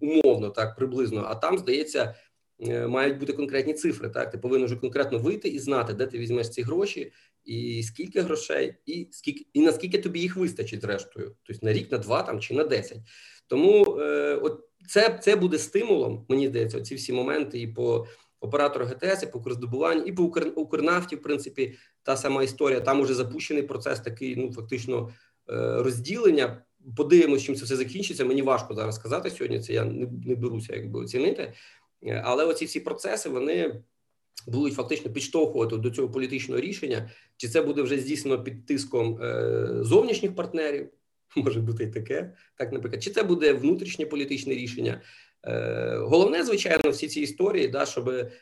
S4: умовно, так приблизно. А там здається, е, мають бути конкретні цифри. Так, ти повинен вже конкретно вийти і знати, де ти візьмеш ці гроші, і скільки грошей, і скільки і наскільки тобі їх вистачить, зрештою, тобто на рік, на два там чи на десять. Тому е, от це це буде стимулом. Мені здається, ці всі моменти і по оператору ГТС, і по укрздобуванню, і по Укрнафті, в принципі, та сама історія. Там уже запущений процес такий, ну фактично е, розділення. Подивимось, чим це все закінчиться. Мені важко зараз сказати сьогодні. Це я не, не беруся, якби оцінити. Е, але оці всі процеси вони будуть фактично підштовхувати до цього політичного рішення, чи це буде вже здійснено під тиском е, зовнішніх партнерів. Може бути і таке, так наприклад, чи це буде внутрішнє політичне рішення? Е, Головне, звичайно, всі ці історії, да, щоб е,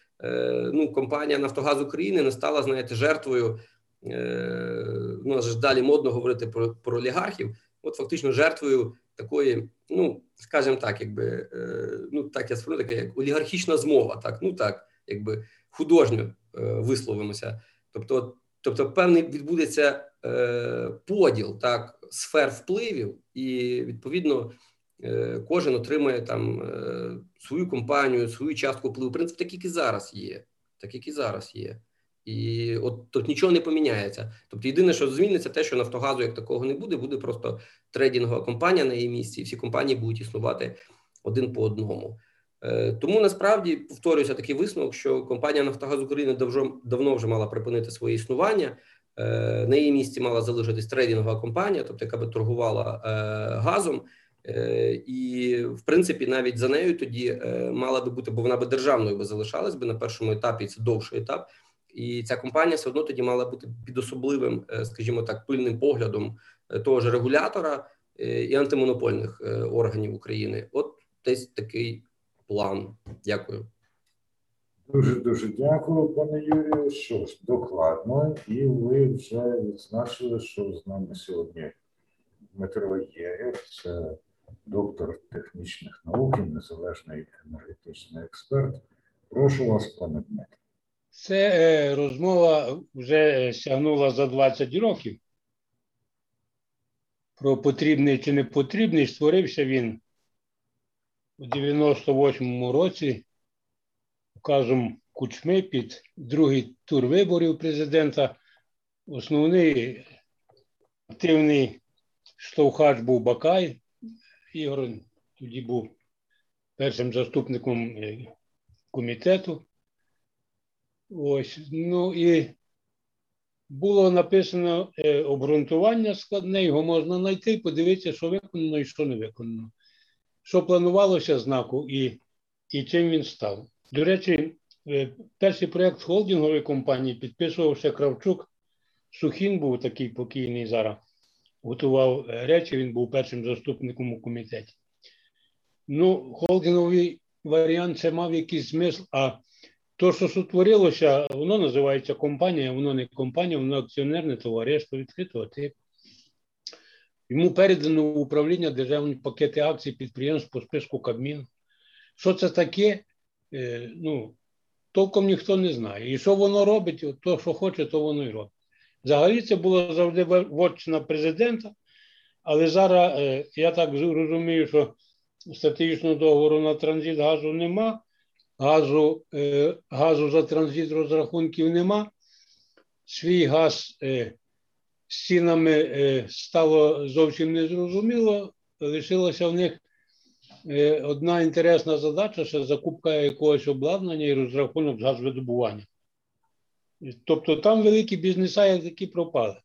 S4: ну, компанія Нафтогаз України не стала, знаєте, жертвою. Е, ну, ж далі модно говорити про про олігархів. От фактично жертвою такої, ну скажімо так, якби е, ну так я сформую, таке як олігархічна змова, так ну так, якби художньо е, висловимося. Тобто, тобто, певний відбудеться е, поділ так сфер впливів, і відповідно е, кожен отримує там е, свою компанію, свою частку впливу. Принцип так, як і зараз є, так як і зараз є. І от тут нічого не поміняється. Тобто, єдине, що зміниться, те, що Нафтогазу як такого не буде, буде просто трейдингова компанія на її місці, і всі компанії будуть існувати один по одному. Е, тому насправді повторюється такий висновок, що компанія Нафтогаз України давно вже мала припинити своє існування. Е, на її місці мала залишитись трейдингова компанія, тобто яка би торгувала е, газом. І в принципі, навіть за нею тоді мала би бути, бо вона би державною би залишалась би на першому етапі. Це довший етап, і ця компанія все одно тоді мала бути під особливим, скажімо так, пильним поглядом того ж регулятора і антимонопольних органів України. От десь такий план. Дякую.
S1: Дуже дуже дякую, пане Юрію. Що ж, докладно, і ви вже відзначили, що з нами сьогодні Дмитро Єгер, це доктор технічних наук і незалежний енергетичний експерт. Прошу вас, пане Дмитро.
S5: Це е, розмова вже сягнула за 20 років. Про потрібний чи не потрібний створився він у 98-му році указом Кучми під другий тур виборів президента. Основний активний штовхач був Бакай. Ігор тоді був першим заступником е, комітету. Ось, ну і було написано е, обґрунтування складне, його можна знайти, подивитися, що виконано і що не виконано що планувалося знаку і і чим він став. До речі, е, перший проєкт холдингової компанії підписувався Кравчук. Сухін був такий покійний зараз, готував е, речі, він був першим заступником у комітеті. Ну, холдинговий варіант це мав якийсь смисл, а то, що сутворилося, воно називається компанія, воно не компанія, воно акціонерне товариство відкритого типу. Йому передано в управління державні пакети акцій підприємств по списку Кабмін. Що це таке? Е, ну, толком ніхто не знає. І що воно робить, то, що хоче, то воно і робить. Взагалі це було завжди вотчина президента, але зараз е, я так розумію, що стратегічного договору на транзит газу нема, газу е, газу за транзит розрахунків нема. Свій газ з цінами стало зовсім незрозуміло. Лишилася в них одна інтересна задача це закупка якогось обладнання і розрахунок газовидобування. Тобто там великі бізнеса як такі пропали.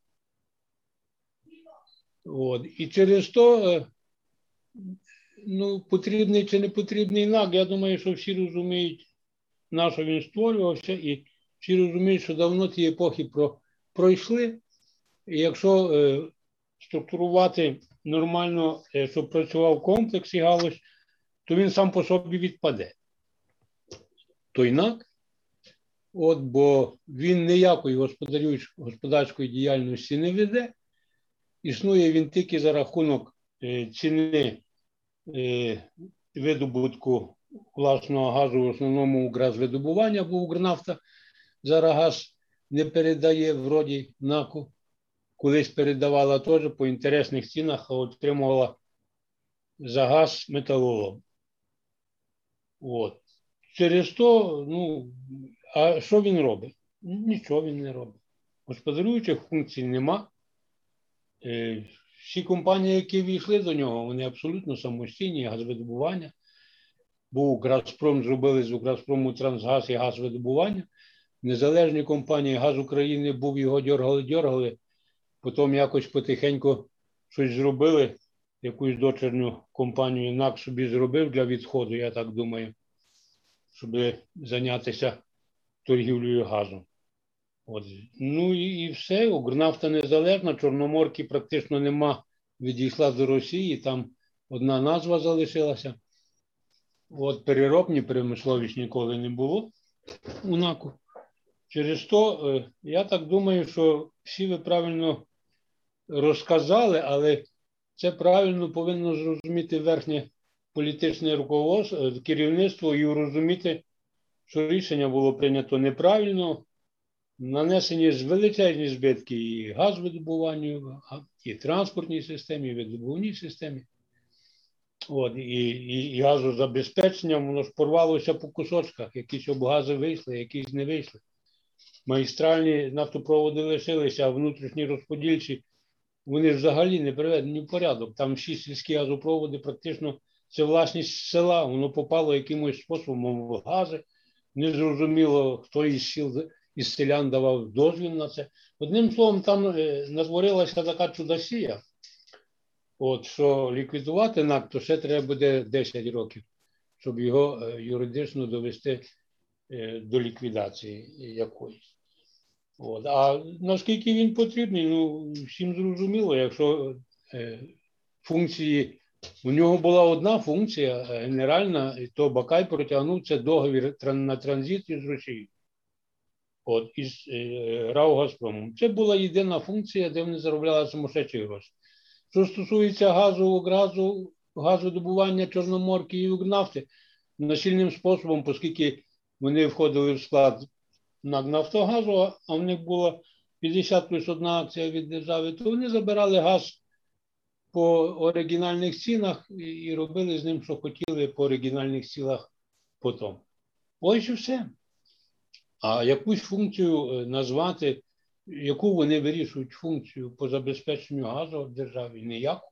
S5: От. І через то, е, ну, потрібний чи не потрібний НАК, я думаю, що всі розуміють, на що він створювався, і всі розуміють, що давно ті епохи про, пройшли. І якщо е, структурувати нормально, е, щоб працював комплекс і галузь, то він сам по собі відпаде. той НАК, от, бо він ніякої господарської діяльності не веде. Існує він тільки за рахунок е, ціни е, видобутку власного газу, в основному Укргазвидобування, бо Укрнафта зараз газ не передає вроді НАКу. Колись передавала теж по інтересних цінах, а отримувала за газ металолом. От. Через то, ну, а що він робить? Нічого він не робить. Господарюючих функцій нема. Е, всі компанії, які війшли до нього, вони абсолютно самостійні, газвидобування. Був Газпром, зробили з Газпрому Трансгаз і газвидобування. Незалежні компанії Газ України був його дьоргали-дьоргали, потім якось потихеньку щось зробили, якусь дочерню компанію НАК собі зробив для відходу, я так думаю, щоб зайнятися торгівлею газом. От. Ну і і все. Укрнафта незалежна, Чорноморки практично нема, відійшла до Росії, там одна назва залишилася. От переробні промисловість ніколи не було у НАКу. Через то, е, я так думаю, що всі ви правильно розказали, але це правильно повинно зрозуміти верхнє політичне руководство, е, керівництво і розуміти, що рішення було прийнято неправильно. Нанесені величезні збитки і газвидобуванню, і транспортній системі, і видобувній системі. От, І і, і газозабезпеченням воно ж порвалося по кусочках, якісь обгази вийшли, якісь не вийшли. Магістральні нафтопроводи лишилися, а внутрішні розподільчі, вони взагалі не приведені в порядок. Там всі сільські газопроводи, практично це власність села, воно попало якимось способом в гази. Незрозуміло, хто із сіл із селян давав дозвіл на це. Одним словом, там е, натворилася така чудосія, от, що ліквідувати НАК, то ще треба буде 10 років, щоб його е, юридично довести е, до ліквідації якоїсь. От. А наскільки він потрібний, ну всім зрозуміло, якщо функції. У нього була одна функція генеральна, і то Бакай протягнув це договір на транзит із Росією от, із е, РАО Газпромом. Це була єдина функція, де вони заробляли сумасшедші гроші. Що стосується газу, газу, газодобування Чорноморки і Укрнафти, насильним способом, оскільки вони входили в склад НАК Нафтогазу, а в них було 50 плюс одна акція від держави, то вони забирали газ по оригінальних цінах і, робили з ним, що хотіли по оригінальних цілах потім. Ось і все. А якусь функцію е, назвати, яку вони вирішують функцію по забезпеченню газу в державі? Ніяку.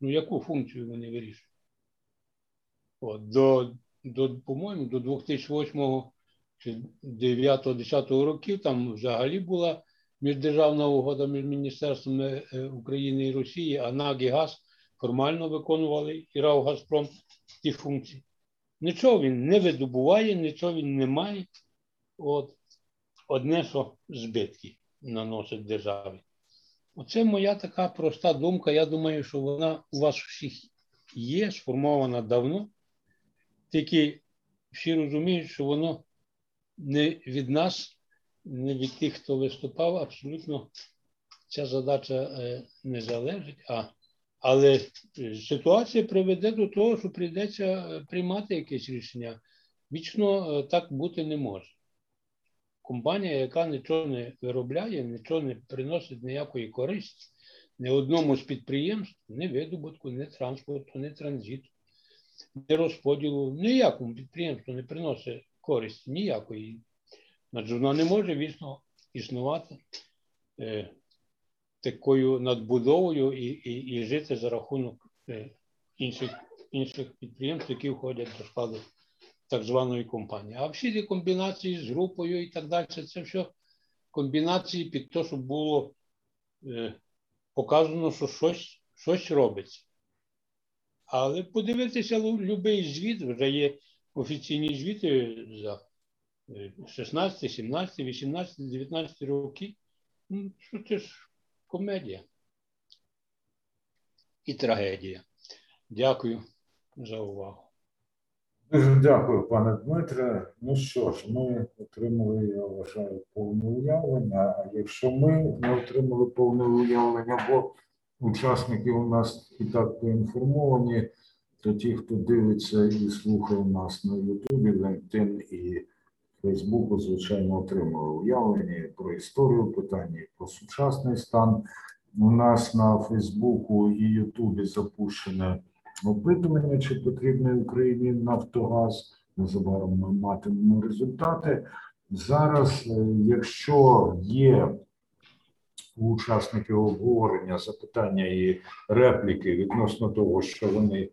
S5: Ну, яку функцію вони вирішують? От, До, до, по-моєму, до 2008 чи 9-10 років там взагалі була міждержавна угода між Міністерством е, України і Росії, а НАК і ГАЗ формально виконували і РАО Газпром ті функції. Нічого він не видобуває, нічого він не має. От одне, що збитки наносить державі. Оце моя така проста думка. Я думаю, що вона у вас всіх є, сформована давно. Тільки всі розуміють, що воно не від нас, не від тих, хто виступав, абсолютно ця задача е, не залежить. а але ситуація приведе до того, що прийдеться е, приймати якесь рішення. Вічно е, так бути не може. Компанія, яка нічого не виробляє, нічого не приносить ніякої користі, ні одному з підприємств, ні видобутку, ні транспорту, ні транзиту, ні розподілу, ніякому підприємству не приносить користі, ніякої. Адже вона не може вічно існувати такою надбудовою і і, і жити за рахунок е, інших інших підприємств, які входять до складу так званої компанії. А всі ці комбінації з групою і так далі, це все комбінації під те, щоб було е, показано, що щось, щось робиться. Але подивитися будь-який звіт, вже є офіційні звіти за 16, 17, 18, 19 роки. Ну, що це ж комедія і трагедія. Дякую за увагу.
S1: Дуже дякую, пане Дмитре. Ну що ж, ми отримали, я вважаю, повне уявлення. А якщо ми не отримали повне уявлення, бо учасники у нас і так поінформовані, то ті, хто дивиться і слухає нас на Ютубі, LinkedIn і Фейсбуку, звичайно, отримали уявлення про історію питання, про сучасний стан. У нас на Фейсбуку і Ютубі запущене опитування, чи потрібний Україні Нафтогаз. Незабаром ми матимемо результати. Зараз, е, якщо є у учасників обговорення запитання і репліки відносно того, що вони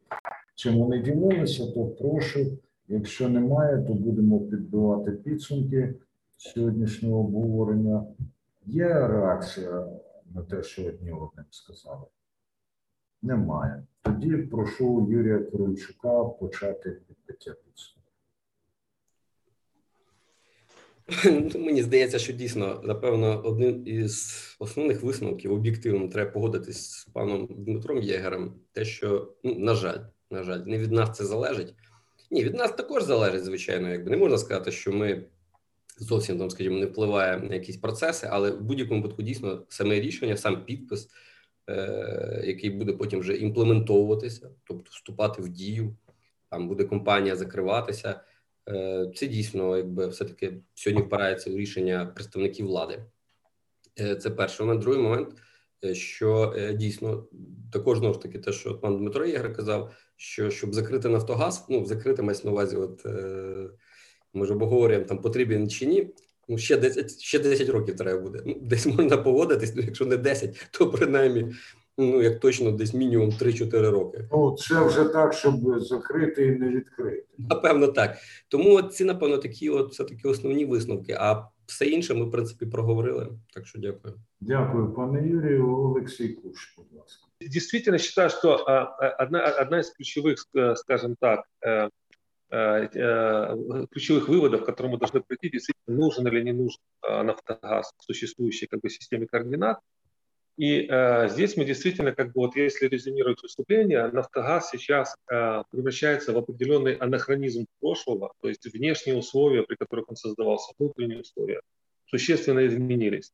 S1: чим вони ділилися, то прошу. Якщо немає, то будемо підбивати підсумки сьогоднішнього обговорення. Є реакція на те, що одні одним сказали? Немає. Тоді прошу Юрія Кирильчука почати підбиття підсумку.
S4: Ну, мені здається, що дійсно, напевно, один із основних висновків об'єктивно треба погодитись з паном Дмитром Єгером. Те, що ну, на жаль, на жаль, не від нас це залежить. Ні, від нас також залежить, звичайно. Якби не можна сказати, що ми зовсім там, скажімо, не впливає на якісь процеси, але в будь-якому випадку дійсно саме рішення, сам підпис, е- який буде потім вже імплементовуватися, тобто вступати в дію, там буде компанія закриватися. Е- Це дійсно, якби все-таки сьогодні впирається у рішення представників влади. Е- Це перший момент. Другий момент, е, що дійсно також знову ж таки, те, що пан Дмитро Єгер казав, що щоб закрити Нафтогаз, ну закрити мається на увазі, от. Ми ж обговорюємо, там потрібен чи ні. Ну, ще 10 ще 10 років треба буде. Ну, Десь можна поводитись, ну якщо не 10, то принаймні, ну як точно, десь мінімум 3-4 роки.
S1: Ну, це вже так, щоб закрити і не відкрити.
S4: Напевно, так. Тому ці, напевно, такі от все таки основні висновки. А все інше ми, в принципі, проговорили. Так що дякую.
S1: Дякую, пане Юрію. Олексій Куш, будь ласка.
S2: Действительно считаю, что одна, одна из ключевых, скажем так, ключевых выводов, к которым мы должны прийти, действительно нужен или не нужен нафтогаз в существующей как бы, системе координат. И э, здесь мы действительно, как бы вот если резюмировать выступление, нафтогаз сейчас э, превращается в определенный анахронизм прошлого, то есть внешние условия, при которых он создавался, внутренние условия, существенно изменились.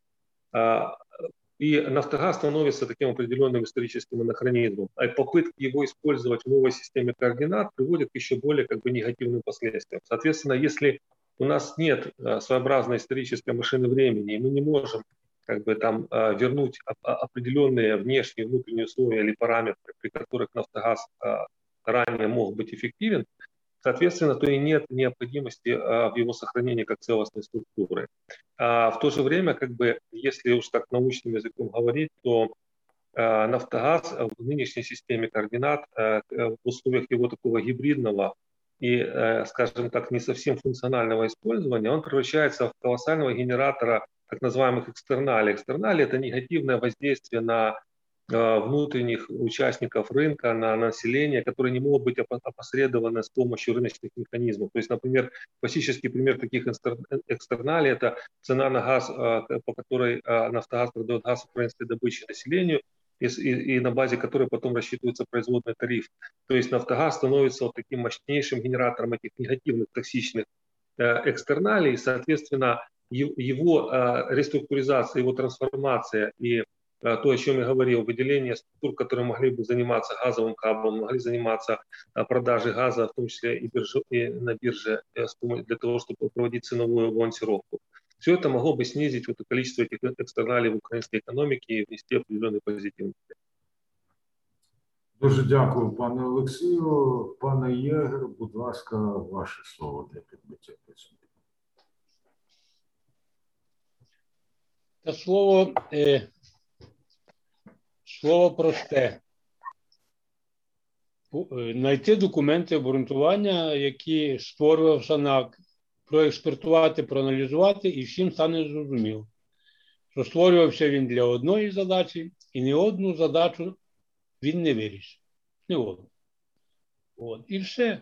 S2: И нафтогаз становится таким определенным историческим анахронизмом. А попытки его использовать в новой системе координат приводят к еще более как бы, негативным последствиям. Соответственно, если у нас нет своеобразной исторической машины времени, и мы не можем как бы там вернуть определенные внешние внутренние условия или параметры, при которых нафтогаз ранее мог быть эффективен, соответственно, то и нет необходимости в его сохранении как целостной структуры. А в то же время, как бы, если уж так научным языком говорить, то нафтогаз в нынешней системе координат в условиях его такого гибридного и, скажем так, не совсем функционального использования, он превращается в колоссального генератора так называемых экстерналей. Экстернали – это негативное воздействие на внутренних участников рынка, на население, которые не могут быть опосредованы с помощью рыночных механизмов. То есть, например, классический пример таких экстерналей – это цена на газ, по которой Нафтогаз продает газ украинской добычи населению, и, и, и на базе которой потом рассчитывается производный тариф. То есть Нафтогаз становится вот таким мощнейшим генератором этих негативных токсичных экстерналей, соответственно, его реструктуризация, его трансформация и то, о чем я говорил, выделение структур, которые могли бы заниматься газовым кабелем, могли заниматься продажей газа, в том числе и, бирже, и на бирже, для того, чтобы проводить ценовую балансировку. Все это могло бы снизить вот количество этих экстерналей в украинской экономике и внести определенный позитивный
S1: Дуже дякую, пане Олексію. Пане Єгер, будь ласка, ваше слово для підбиття підсумку.
S5: Та слово, е, слово просте. Знайти документи обґрунтування, які створював САНАК, проекспертувати, проаналізувати, і всім стане зрозуміло, що створювався він для одної задачі, і ні одну задачу він не вирішив. Ні одну. От. І все.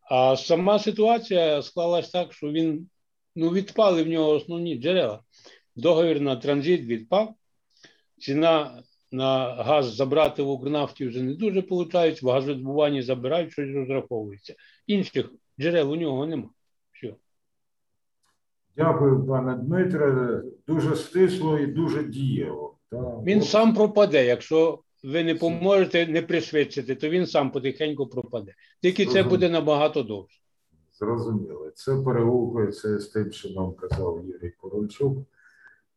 S5: А сама ситуація склалась так, що він ну, відпали в нього основні джерела. Договір на транзит відпав, ціна на газ забрати в Укрнафті вже не дуже виходить, в газодобуванні забирають, щось розраховується. Інших джерел у нього нема. Все.
S1: Дякую, пане Дмитре. Дуже стисло і дуже дієво.
S5: Він сам пропаде. Якщо ви не поможете не пришвидшити, то він сам потихеньку пропаде. Тільки це буде набагато довше.
S1: Зрозуміло. Це перегукується з тим, що нам казав Юрій Корольчук,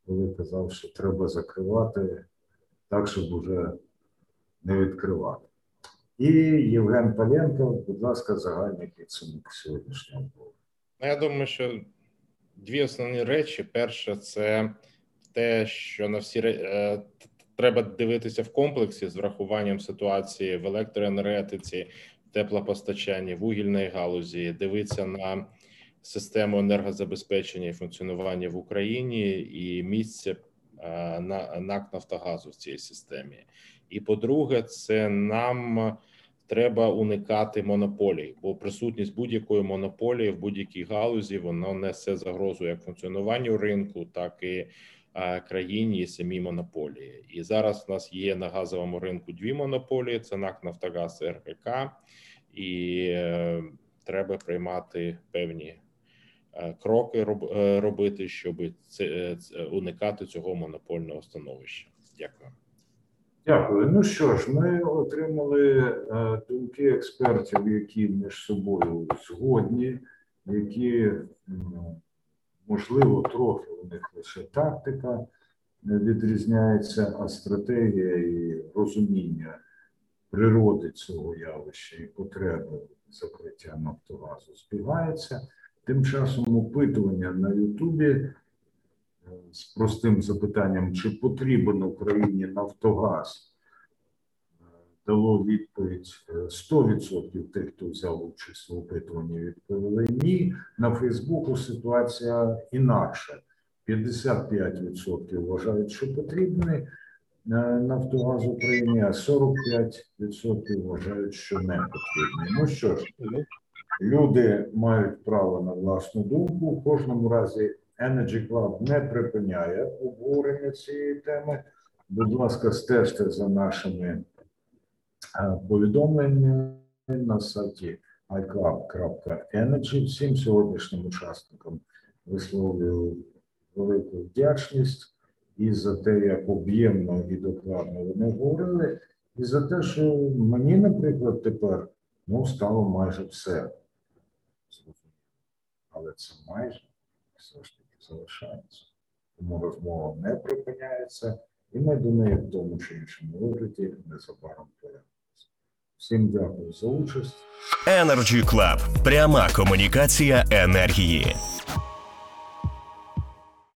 S1: коли казав, що треба закривати так, щоб уже не відкривати. І Євген Паленко, будь ласка, загальний підсумок сьогоднішнього блогу.
S3: Ну, Я думаю, що дві основні речі. Перше, це те, що на всі е, треба дивитися в комплексі з врахуванням ситуації в електроенергетиці, теплопостачанні, вугільної галузі, дивитися на систему енергозабезпечення і функціонування в Україні і місце е, на НАК Нафтогазу в цій системі. І по-друге, це нам треба уникати монополій, бо присутність будь-якої монополії в будь-якій галузі воно несе загрозу як функціонуванню ринку, так і е, країні і самій монополії. І зараз в нас є на газовому ринку дві монополії: це НАК Нафтогаз і РГК, і е, треба приймати певні кроки роб, е, робити, щоб це, е, уникати цього монопольного становища. Дякую.
S1: Дякую. Ну що ж, ми отримали е, думки експертів, які між собою згодні, які можливо трохи у них лише тактика е, відрізняється, а стратегія і розуміння природи цього явища і потреби закриття Нафтогазу збігається. Тим часом опитування на Ютубі е, з простим запитанням, чи потрібен Україні Нафтогаз, е, дало відповідь е, 100% тих, хто взяв участь в опитуванні, відповіли ні. На Фейсбуку ситуація інакша. 55% вважають, що потрібний е, Нафтогаз Україні, а 45% вважають, що не потрібний. Ну що ж, люди мають право на власну думку. В кожному разі Energy Club не припиняє обговорення цієї теми. Будь ласка, стежте за нашими е, повідомленнями на сайті iClub.energy. Всім сьогоднішнім учасникам висловлюю велику вдячність і за те, як об'ємно і докладно вони говорили, і за те, що мені, наприклад, тепер ну, стало майже все. Зрозуміло. Але це майже все ж таки залишається. Тому розмова не припиняється, і ми до неї в тому чи іншому вигляді незабаром повернемося. Всім дякую за участь.
S6: Energy Club. Пряма комунікація енергії.